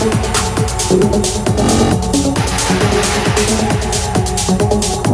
Thank you.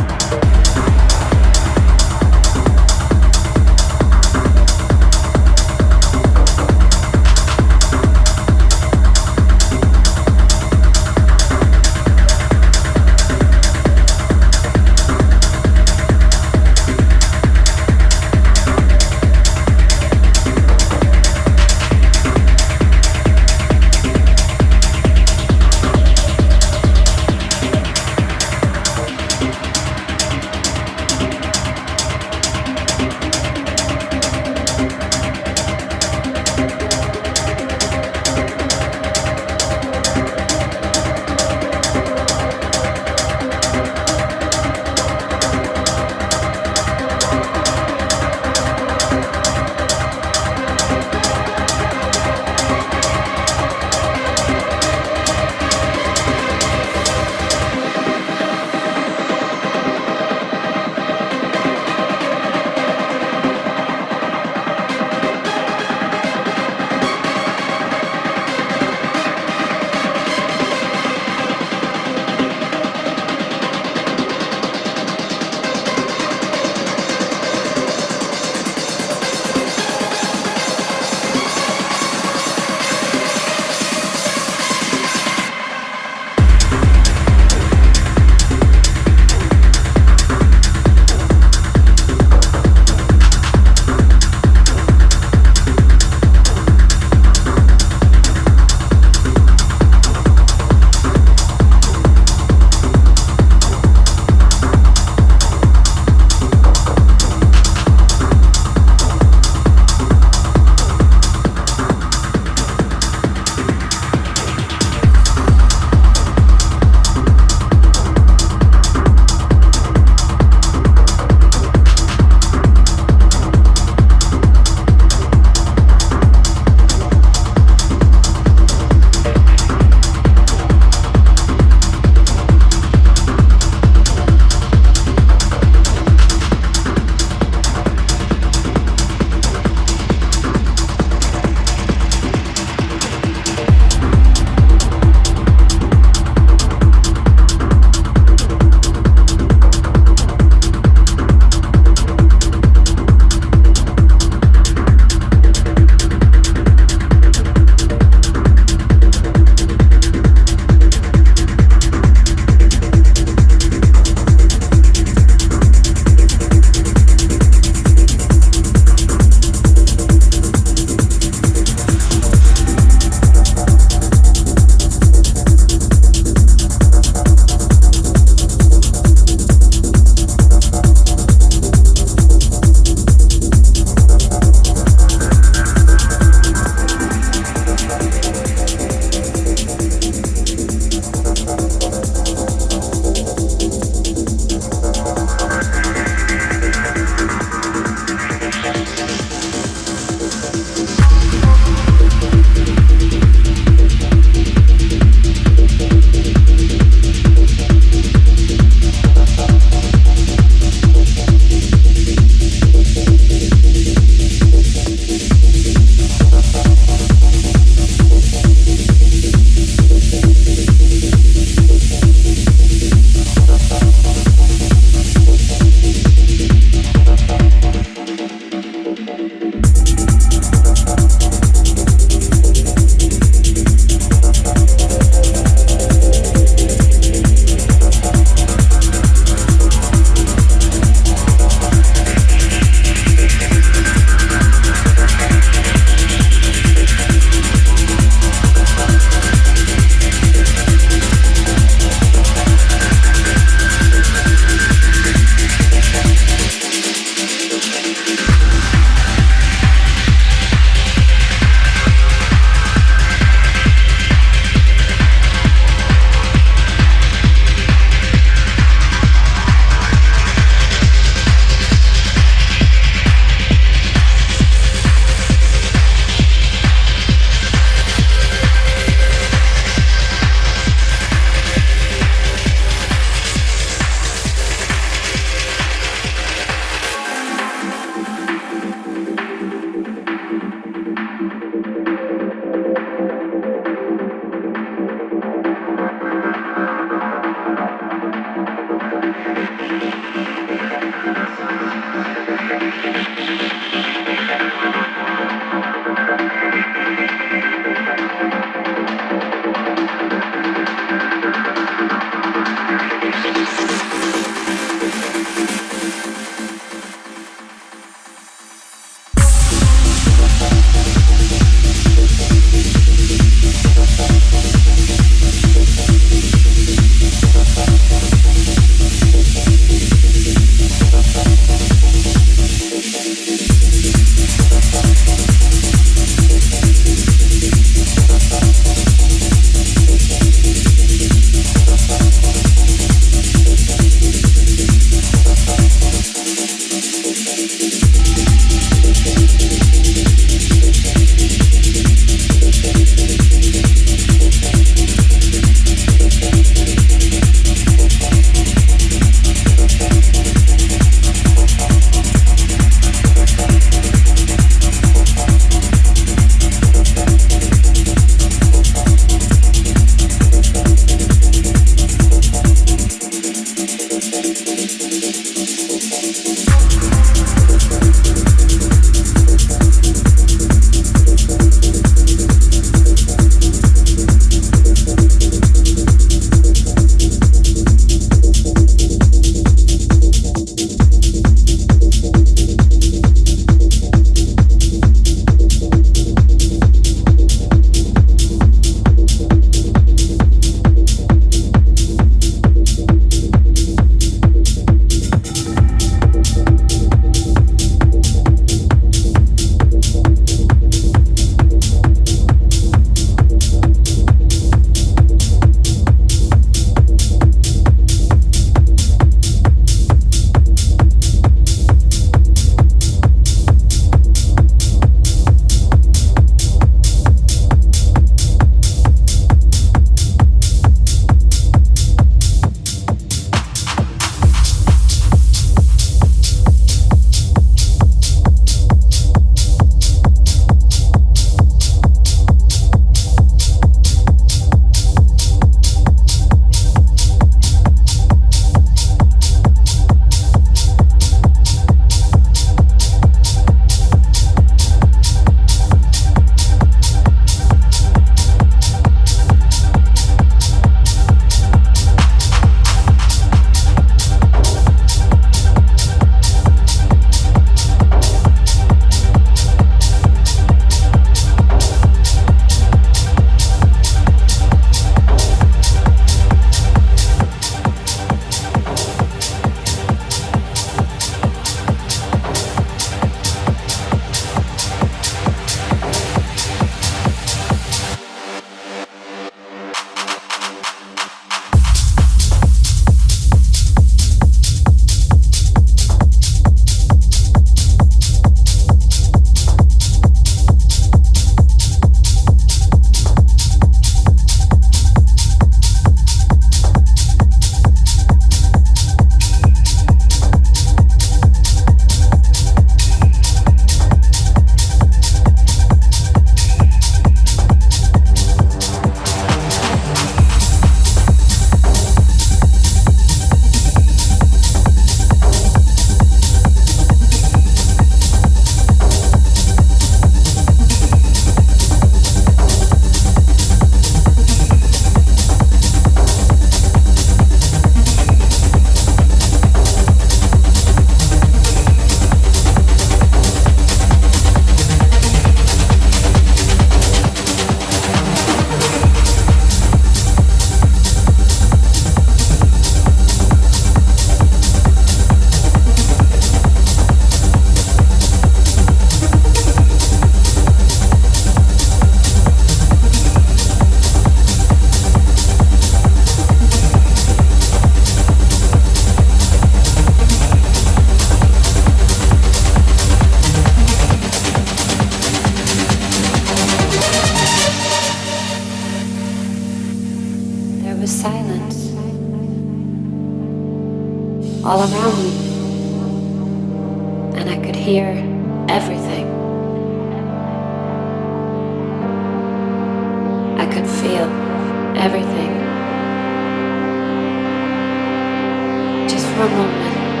Moment,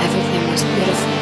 everything was beautiful.